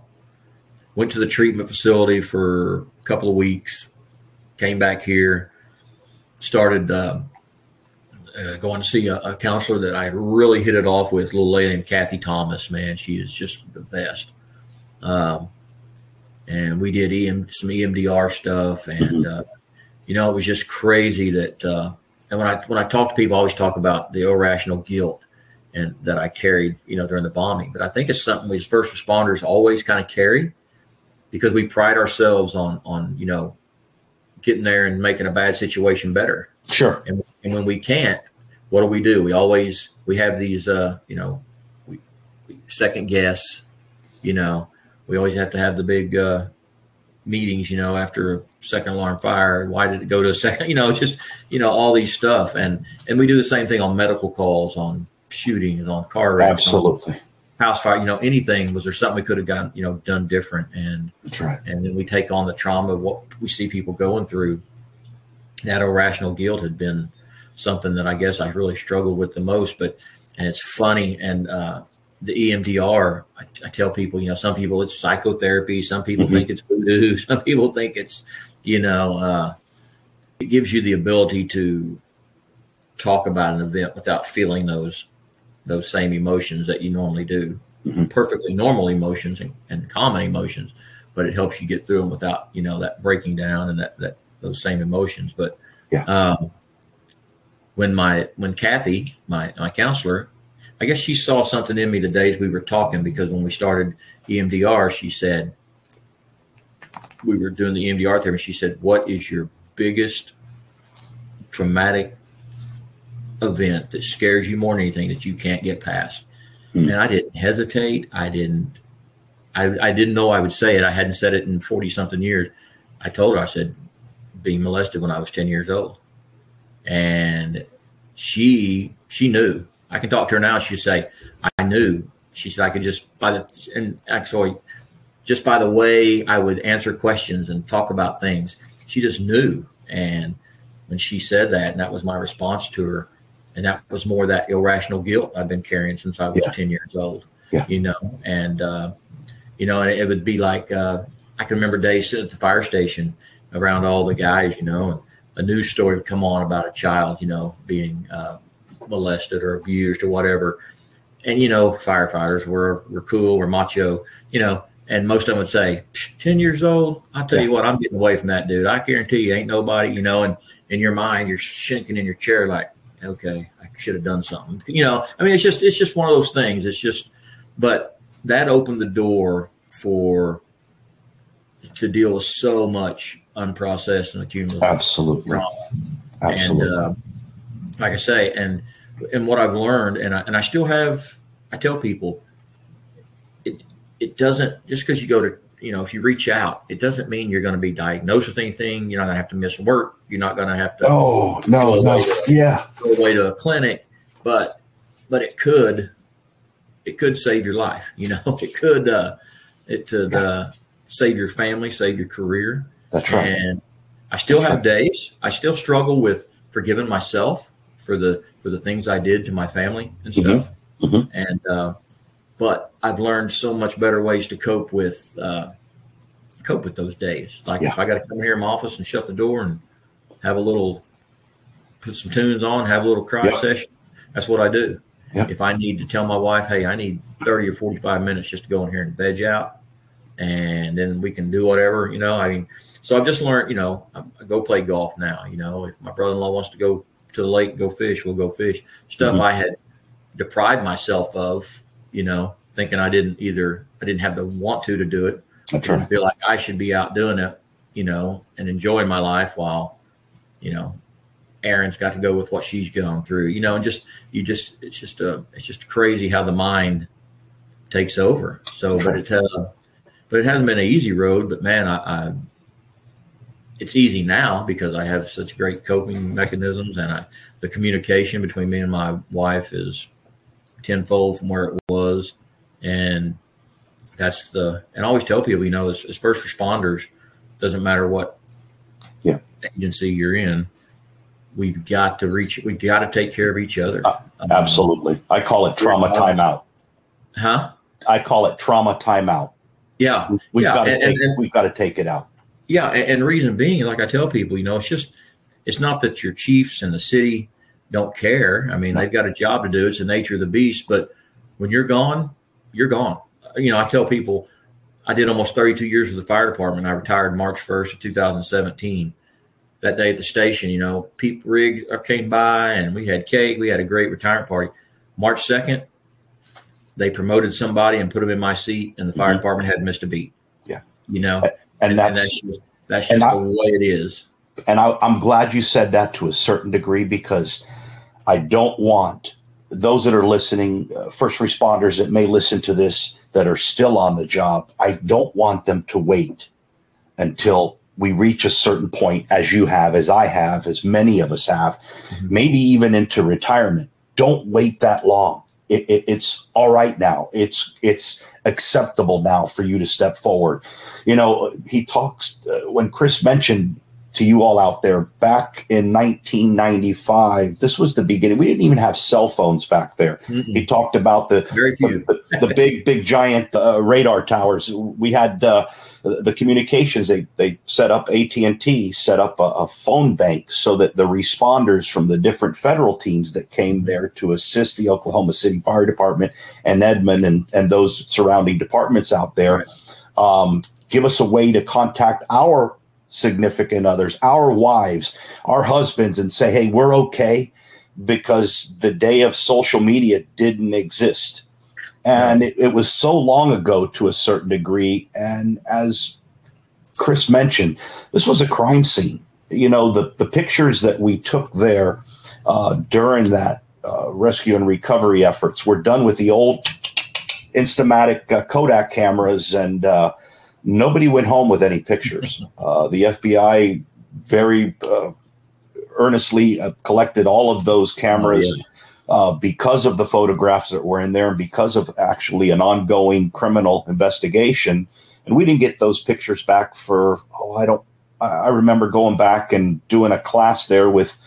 went to the treatment facility for a couple of weeks, came back here, started uh, uh, going to see a, a, counselor that I really hit it off with, a little lady named Kathy Thomas. Man, she is just the best. Um, and we did EM, some EMDR stuff, and mm-hmm. uh, you know, it was just crazy that. Uh, and when I when I talk to people, I always talk about the irrational guilt and that I carried, you know, during the bombing. But I think it's something we as first responders always kind of carry because we pride ourselves on on you know getting there and making a bad situation better. Sure. And, and when we can't, what do we do? We always we have these uh, you know, we, we second guess, you know, we always have to have the big uh, meetings, you know, after a second alarm fire. Why did it go to a second? You know, just you know all these stuff, and and we do the same thing on medical calls, on shootings, on car wrecks, absolutely, house fire. You know, anything was there something we could have gotten you know done different, and that's right. And then we take on the trauma of what we see people going through. That irrational guilt had been something that I guess I really struggled with the most. But and it's funny and uh, the EMDR. I, I, tell people, you know, some people it's psychotherapy, some people mm-hmm. think it's voodoo, some people think it's, you know, uh, it gives you the ability to talk about an event without feeling those those same emotions that you normally do. Mm-hmm. Perfectly normal emotions and, and common emotions, but it helps you get through them without you know that breaking down and that that those same emotions. But yeah. Um, when my when Kathy, my my counselor, I guess she saw something in me the days we were talking because when we started EMDR, she said we were doing the EMDR therapy. She said, "What is your biggest traumatic event that scares you more than anything that you can't get past?" Mm. And I didn't hesitate. I didn't. I, I didn't know I would say it. I hadn't said it in forty something years. I told her. I said, "Being molested when I was ten years old." and she she knew. I can talk to her now. She'd say, "I knew." She said, "I could just by the and actually just by the way I would answer questions and talk about things, she just knew." And when she said that, and that was my response to her, and that was more that irrational guilt I've been carrying since I was yeah. ten years old. Yeah. You know, and uh, you know, and it would be like uh, I can remember days sitting at the fire station around all the guys, you know, and a news story would come on about a child, you know, being uh, molested or abused or whatever. And, you know, firefighters were, were cool, were macho, you know, and most of them would say, 10 years old, I'll tell yeah. you what, I'm getting away from that dude. I guarantee you ain't nobody, you know, and in your mind, you're shaking in your chair like, okay, I should have done something. You know, I mean, it's just, it's just one of those things. It's just, but that opened the door for, to deal with so much unprocessed and accumulated. Absolutely. Trauma. Absolutely. And uh, like I say, and and what I've learned, and I and I still have, I tell people, it, it doesn't just because you go to you know if you reach out, it doesn't mean you're going to be diagnosed with anything. You're not going to have to miss work. You're not going to have to. Oh no, no, yeah, go away to a clinic, but but it could it could save your life. You know, it could uh, it could uh, save your family, save your career. That's right. And I still That's have right. days. I still struggle with forgiving myself for the for the things I did to my family and Mhm. stuff. Mhm. And uh, but I've learned so much better ways to cope with uh, cope with those days. Like Yeah. if I got to come here in my office and shut the door and have a little put some tunes on, have a little cry Yeah. session. That's what I do. Yeah. If I need to tell my wife, hey, I need 30 or 45 minutes just to go in here and veg out, and then we can do whatever, you know. I mean, so I've just learned, you know, I, I go play golf now. You know, if my brother in law wants to go to the lake, go fish, we'll go fish. Stuff Mhm. I had deprived myself of, you know, thinking I didn't either, I didn't have the want to to do it. That's I right. feel like I should be out doing it, you know, and enjoying my life while, you know, Aren's got to go with what she's gone through, you know, and just you just it's just uh it's just crazy how the mind takes over. So, but it uh, but it hasn't been an easy road. But man, I, I it's easy now because I have such great coping mechanisms, and I the communication between me and my wife is tenfold from where it was, and that's the and I always tell people, you know, as, as first responders, doesn't matter what Yeah. agency you're in, we've got to reach, we've got to take care of each other. Uh, Um, Absolutely. I call it trauma timeout. Huh? I call it trauma timeout. Yeah. We've Yeah, got to and- take. and- and- we've got to take it out. Yeah, and, and reason being, like I tell people, you know, it's just it's not that your chiefs and the city don't care. I mean, they've got a job to do. It's the nature of the beast. But when you're gone, you're gone. You know, I tell people, I did almost 32 years with the fire department. I retired March 1st of 2017. That day at the station, you know, Pete Rigg came by and we had cake. We had a great retirement party. March 2nd, they promoted somebody and put them in my seat, and the fire Mhm. department hadn't missed a beat. Yeah. You know, And, that's that's just, that's and just I- the way it is. and I, I'm glad you said that to a certain degree because I don't want those that are listening, uh, first responders that may listen to this that are still on the job. I don't want them to wait until we reach a certain point, as you have, as I have, as many of us have, Mhm. maybe even into retirement. Don't wait that long. It, it, it's all right now. It's it's acceptable now for you to step forward. You know, he talks uh, when Chris mentioned to you all out there back in 1995. This was the beginning. We didn't even have cell phones back there. Mm-mm. He talked about the the, the big, big, giant uh, radar towers. We had uh, the communications. They they set up AT and T set up a, a phone bank so that the responders from the different federal teams that came there to assist the Oklahoma City Fire Department and Edmond and and those surrounding departments out there, um, give us a way to contact our significant others, our wives, our husbands, and say, "Hey, we're okay." Because the day of social media didn't exist. And it, it was so long ago to a certain degree. And as chris mentioned this was a crime scene. You know the, the pictures that we took there uh, during that uh, rescue and recovery efforts were done with the old instamatic uh, kodak cameras and uh, nobody went home with any pictures uh, the fbi very uh, earnestly uh, collected all of those cameras Oh, yeah. uh, because of the photographs that were in there and because of actually an ongoing criminal investigation. And we didn't get those pictures back for, oh, I don't, I remember going back and doing a class there with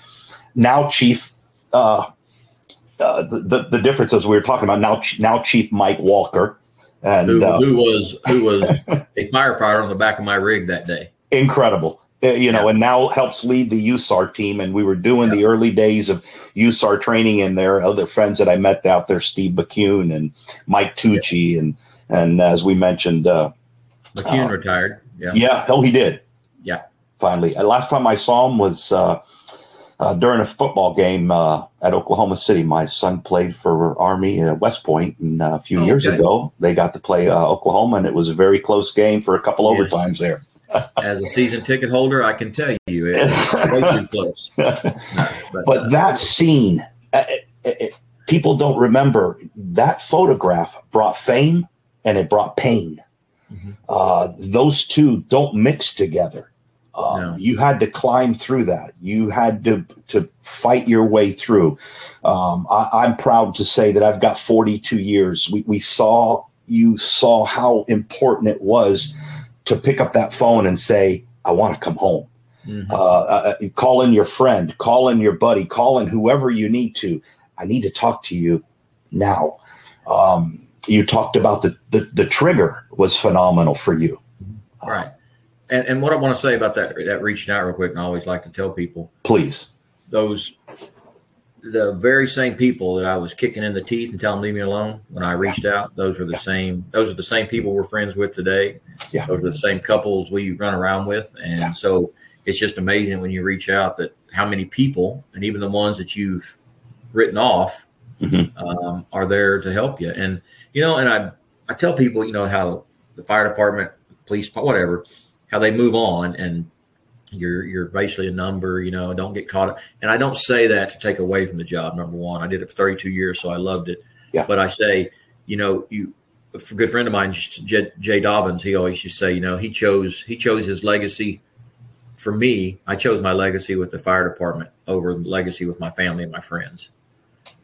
now Chief, uh, uh, the, the, the difference as we were talking about now, now Chief Mike Walker. And who, uh, who was who was a firefighter on the back of my rig that day. incredible. Uh, you know, Yeah. and now helps lead the USAR team. And we were doing the early days of USAR training in there. Other friends that I met out there, Steve McCune and Mike Tucci, and and as we mentioned, uh, McCune Oh. retired. Yeah. yeah, hell, he did. Yeah. finally. Uh, last time I saw him was uh, uh, during a football game uh, at Oklahoma City. My son played for Army at West Point, and uh, a few Oh, years ago they got to play uh, Oklahoma, and it was a very close game for a couple Yes. overtimes there. As a season ticket holder, I can tell you it was way too close. But, but uh, that scene uh, it, it, people don't remember that photograph brought fame and it brought pain. Mm-hmm. Uh, those two don't mix together. Um, no. You had to climb through that. You had to to fight your way through. Um, I, am proud to say that I've got 42 years. We, we saw you saw how important it was to pick up that phone and say, "I want to come home." Mm-hmm. Uh, uh, uh, call in your friend, call in your buddy, call in whoever you need to. I need to talk to you now. Um, you talked about the, the, the trigger was phenomenal for you. Right. And, and what I want to say about that, that reaching out real quick, and I always like to tell people, please, those, the very same people that I was kicking in the teeth and telling them leave me alone when I reached yeah. out, those are the yeah. same, those are the same people we're friends with today. Yeah. Those are the same couples we run around with. And yeah. so it's just amazing when you reach out that how many people and even the ones that you've written off mm-hmm. um, are there to help you. And, you know, and I, I tell people, you know, how the fire department, police, whatever, how they move on and you're, you're basically a number, you know, don't get caught up. And I don't say that to take away from the job. Number one, I did it for 32 years, so I loved it. Yeah. But I say, you know, you, a good friend of mine, Jay, Jay Dobbins, he always used to say, you know, he chose, he chose his legacy for me, I chose my legacy with the fire department over legacy with my family and my friends.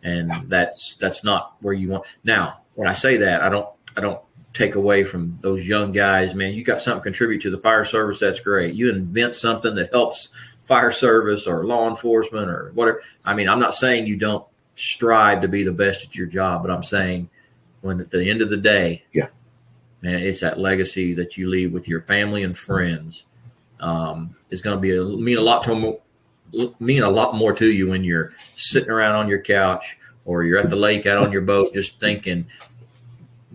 And that's that's not where you want. Now, when I say that, I don't I don't take away from those young guys, man. You got something to contribute to the fire service, that's great. You invent something that helps fire service or law enforcement or whatever. I mean, I'm not saying you don't strive to be the best at your job, but I'm saying when at the end of the day, yeah, man, it's that legacy that you leave with your family and friends um, is going to be a, mean a lot to mean a lot more to you when you're sitting around on your couch or you're at the lake out on your boat just thinking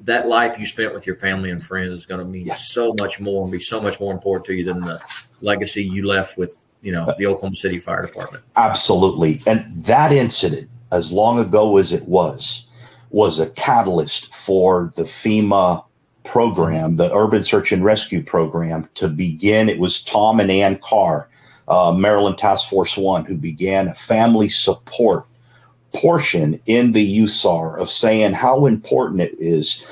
that life you spent with your family and friends is going to mean so much more and be so much more important to you than the legacy you left with you know the Oklahoma City Fire Department. Absolutely, and that incident, as long ago as it was, was a catalyst for the FEMA program, the Urban Search and Rescue program, to begin. It was Tom and Ann Carr, uh, Maryland Task Force One, who began a family support portion in the USAR of saying how important it is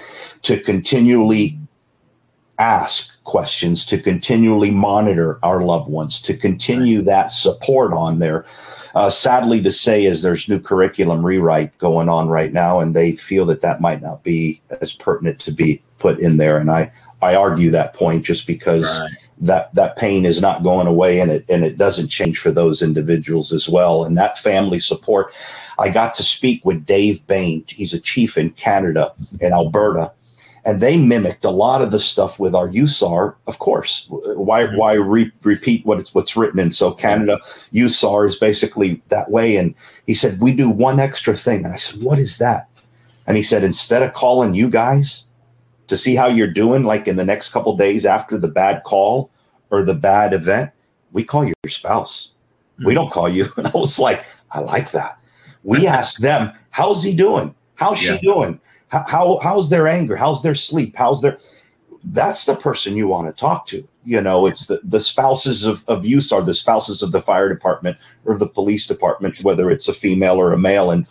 to continually ask questions, to continually monitor our loved ones, to continue that support on there. Uh, sadly to say is there's new curriculum rewrite going on right now, and they feel that that might not be as pertinent to be put in there. And I, I argue that point just because right. that, that pain is not going away and it, and it doesn't change for those individuals as well. And that family support, I got to speak with Dave Bain. He's a chief in Canada in Alberta and they mimicked a lot of the stuff with our USAR, of course. Why mm-hmm. why re- repeat what it's what's written? And so Canada USAR is basically that way. And he said we do one extra thing, and I said, what is that? And he said instead of calling you guys, to see how you're doing, like in the next couple days after the bad call or the bad event, we call your spouse. Mm-hmm. We don't call you. And I was like, I like that. We ask them, how's he doing? How's yeah. she doing? How, how how's their anger? How's their sleep? How's their that's the person you want to talk to. You know, it's the, the spouses of, of use are the spouses of the fire department or the police department, whether it's a female or a male. And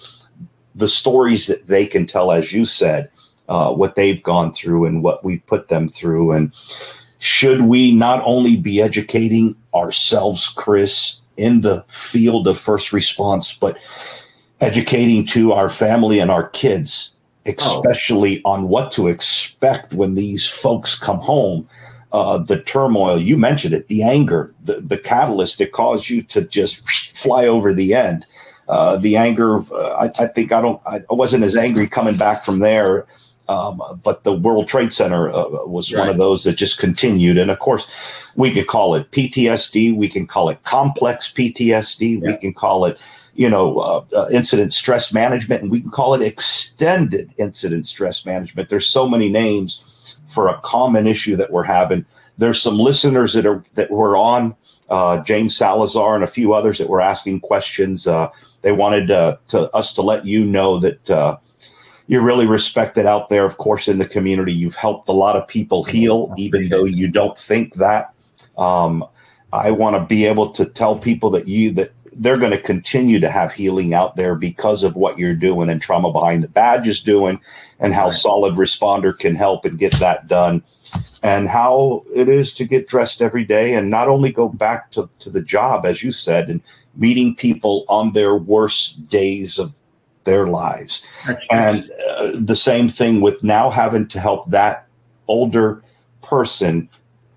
the stories that they can tell, as you said, uh, what they've gone through and what we've put them through. And should we not only be educating ourselves, Chris, in the field of first response, but educating to our family and our kids, especially oh. on what to expect when these folks come home? Uh, the turmoil, you mentioned it, the anger, the, the catalyst that caused you to just fly over the end. Uh, the anger, uh, I, I, think I don't, I wasn't as angry coming back from there um, but the World Trade Center uh, was right. one of those that just continued. And of course, we could call it PTSD. We can call it complex PTSD. Yeah. We can call it, you know, uh, uh, incident stress management, and we can call it extended incident stress management. There's so many names for a common issue that we're having. There's some listeners that are that were on uh, James Salazar and a few others that were asking questions. Uh, they wanted uh, to us to let you know that you're really respected out there, of course, in the community. You've helped a lot of people heal, even though you don't think that. Um, I want to be able to tell people that you that they're going to continue to have healing out there because of what you're doing and trauma behind the badge is doing and how right. solid responder can help and get that done and how it is to get dressed every day and not only go back to, to the job as you said and meeting people on their worst days of their lives and uh, the same thing with now having to help that older person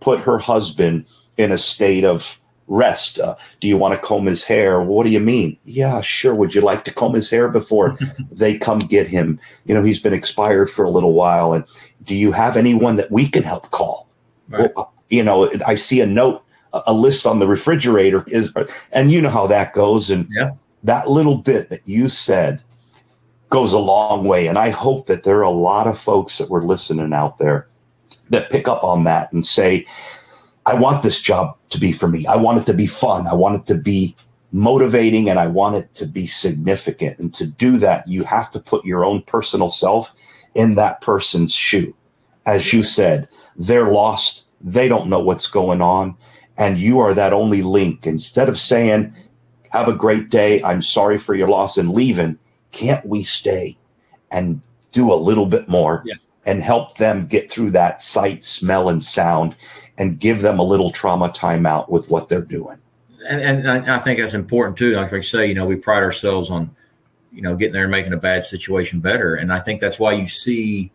put her husband in a state of rest. Uh, do you want to comb his hair? What do you mean? Yeah, sure. Would you like to comb his hair before they come get him? You know, he's been expired for a little while. And do you have anyone that we can help call? Right. Well, you know, I see a note, a list on the refrigerator is, and you know how that goes. And yeah. that little bit that you said goes a long way. And I hope that there are a lot of folks that were listening out there that pick up on that and say, I want this job to be for me. I want it to be fun. I want it to be motivating and I want it to be significant. And to do that, you have to put your own personal self in that person's shoe. As you said, they're lost. They don't know what's going on. And you are that only link. Instead of saying, have a great day. I'm sorry for your loss and leaving. Can't we stay and do a little bit more yeah. and help them get through that sight, smell, and sound and give them a little trauma timeout with what they're doing. And, and I think that's important too. Like I say, you know, we pride ourselves on, you know, getting there and making a bad situation better. And I think that's why you see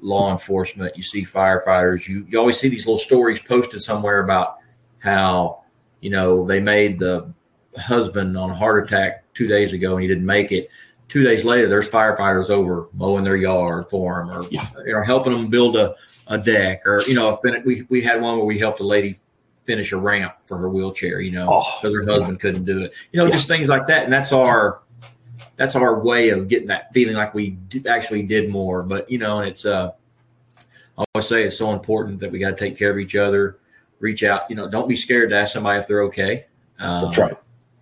law enforcement, you see firefighters, you, you always see these little stories posted somewhere about how, you know, they made the husband on a heart attack two days ago and he didn't make it. Two days later, there's firefighters over mowing their yard for him or yeah. you know helping them build a a deck or you know we we had one where we helped a lady finish a ramp for her wheelchair you know because oh, her husband yeah. couldn't do it you know yeah. just things like that and that's our that's our way of getting that feeling like we actually did more but you know and it's uh I always say it's so important that we got to take care of each other reach out you know don't be scared to ask somebody if they're okay um, that's right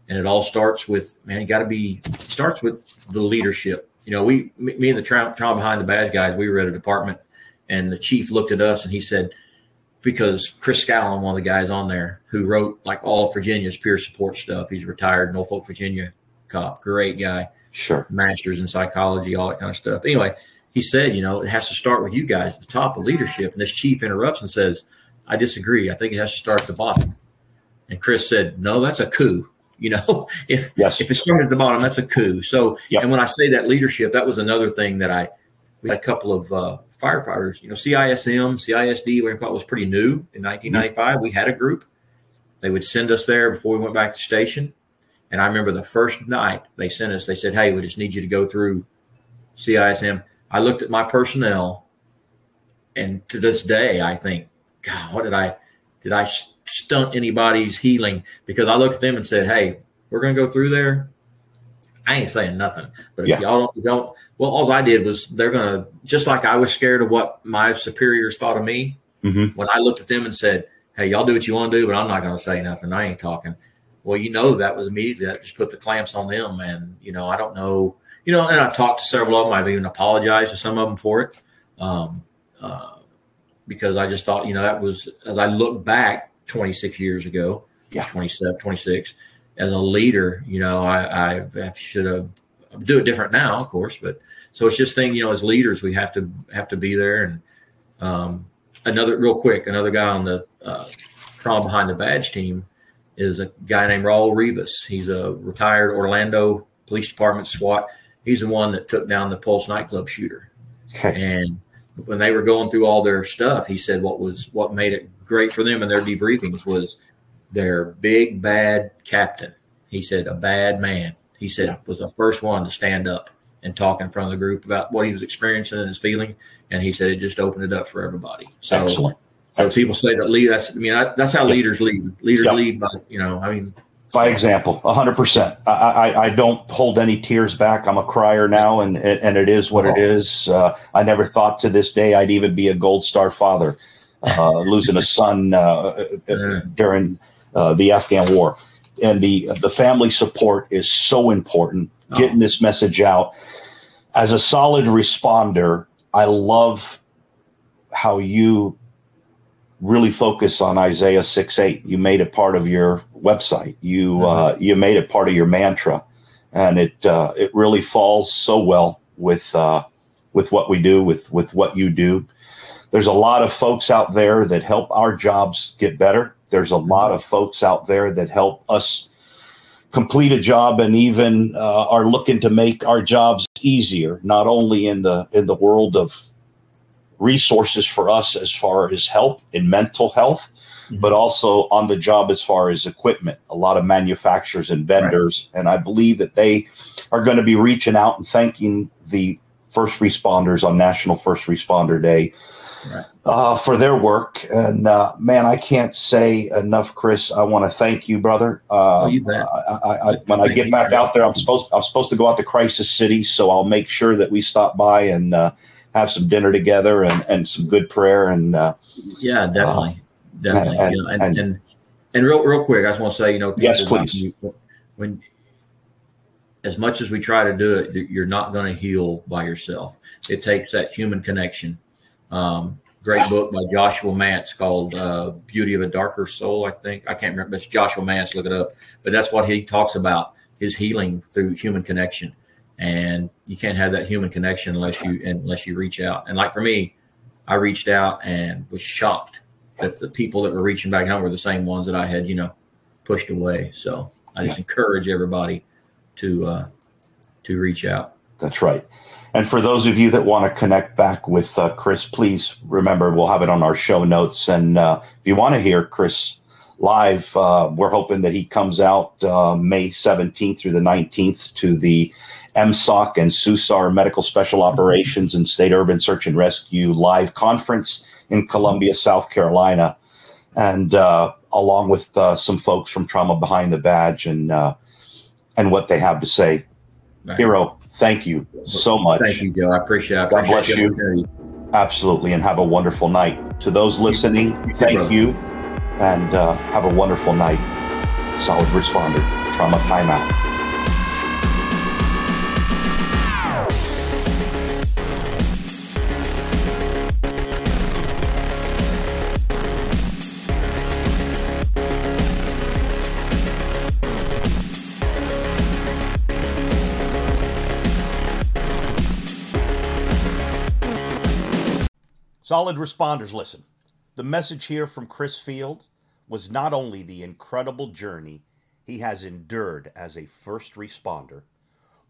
and it all starts with man you got to be starts with the leadership you know we me and the trauma behind the badge guys we were at a department and the chief looked at us and he said, because Chris Scallon, one of the guys on there who wrote like all of Virginia's peer support stuff, he's retired Norfolk, Virginia cop, great guy. Sure. Masters in psychology, all that kind of stuff. Anyway, he said, you know, it has to start with you guys, the top of leadership. And this chief interrupts and says, I disagree. I think it has to start at the bottom. And Chris said, No, that's a coup. You know, if yes. if it started at the bottom, that's a coup. So, yep. and when I say that leadership, that was another thing that I we had a couple of uh, firefighters. You know, CISM, CISD, whatever it was pretty new in 1995. Mm-hmm. We had a group. They would send us there before we went back to the station. And I remember the first night they sent us, they said, Hey, we just need you to go through CISM. I looked at my personnel, and to this day, I think, God, what did I, did I stunt anybody's healing? Because I looked at them and said, Hey, we're going to go through there. I ain't saying nothing. But if yeah. y'all don't, don't, well, all I did was they're gonna just like I was scared of what my superiors thought of me. Mm-hmm. When I looked at them and said, "Hey, y'all do what you want to do, but I'm not gonna say nothing. I ain't talking." Well, you know that was immediately that just put the clamps on them, and you know I don't know, you know, and I've talked to several of them. I've even apologized to some of them for it, um, uh, because I just thought, you know, that was as I look back 26 years ago, yeah, 27, 26 as a leader, you know, I, I should have do it different now, of course, but so it's just thing, you know, as leaders, we have to have to be there. And um, another real quick, another guy on the uh, trauma behind the badge team is a guy named Raul Rivas. He's a retired Orlando Police Department SWAT. He's the one that took down the Pulse nightclub shooter. Okay. And when they were going through all their stuff, he said what was what made it great for them in their debriefings was their big bad captain. He said a bad man. He said yeah. was the first one to stand up and talk in front of the group about what he was experiencing and his feeling. And he said it just opened it up for everybody. So, Excellent. so Excellent. people say that lead. That's I mean I, that's how yeah. leaders lead. Leaders yeah. lead by you know I mean by example, hundred percent. I, I, I don't hold any tears back. I'm a crier now, and and it is what oh. it is. Uh, I never thought to this day I'd even be a gold star father, uh, losing a son uh, uh during uh, the Afghan war, and the the family support is so important. Oh. Getting this message out as a solid responder, I love how you really focus on Isaiah 6 8. You made it part of your website. You mm-hmm. uh, you made it part of your mantra, and it uh, it really falls so well with uh, with what we do, with with what you do. There's a lot of folks out there that help our jobs get better. There's a lot mm-hmm. of folks out there that help us complete a job and even uh, are looking to make our jobs easier, not only in the in the world of resources for us as far as help in mental health, mm-hmm. but also on the job as far as equipment. A lot of manufacturers and vendors, right. and I believe that they are going to be reaching out and thanking the first responders on National First Responder Day right. uh, for their work. And uh, man, I can't say enough, Chris. I want to thank you, brother. Uh, oh, you bet. I, I, I, when I get back out there, I'm supposed I'm supposed to go out to Crisis City, so I'll make sure that we stop by and uh, have some dinner together and, and some good prayer and uh, yeah, definitely, definitely. And, you know, and, and, and, and real real quick, I just want to say, you know, yes, please. When as much as we try to do it, you're not going to heal by yourself. It takes that human connection. Um, great book by Joshua Mantz called uh, Beauty of a Darker Soul, I think. I can't remember. It's Joshua Mantz, look it up. But that's what he talks about his healing through human connection. And you can't have that human connection unless you unless you reach out. And like for me, I reached out and was shocked that the people that were reaching back home were the same ones that I had, you know, pushed away. So I just encourage everybody to uh, to reach out. That's right. And for those of you that want to connect back with uh, Chris, please remember we'll have it on our show notes. And uh, if you want to hear Chris live, uh, we're hoping that he comes out uh, May 17th through the 19th to the MSOC and SUSAR Medical Special Operations and State Urban Search and Rescue live conference in Columbia, South Carolina. And uh, along with uh, some folks from Trauma Behind the Badge and and what they have to say. Right. Hero, thank you so much. Thank you, Joe. I appreciate it. God bless you. Absolutely. And have a wonderful night. To those listening, thank you and uh, have a wonderful night. Solid responder, trauma timeout. Solid responders, listen. The message here from Chris Field was not only the incredible journey he has endured as a first responder,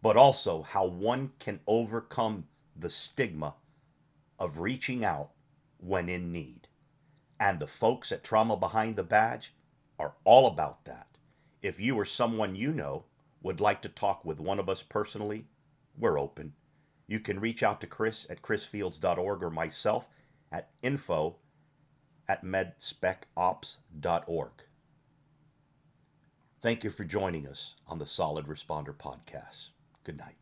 but also how one can overcome the stigma of reaching out when in need. And the folks at Trauma Behind the Badge are all about that. If you or someone you know would like to talk with one of us personally, we're open. You can reach out to Chris at chrisfields.org or myself at info at medspecops.org. Thank you for joining us on the Solid Responder Podcast. Good night.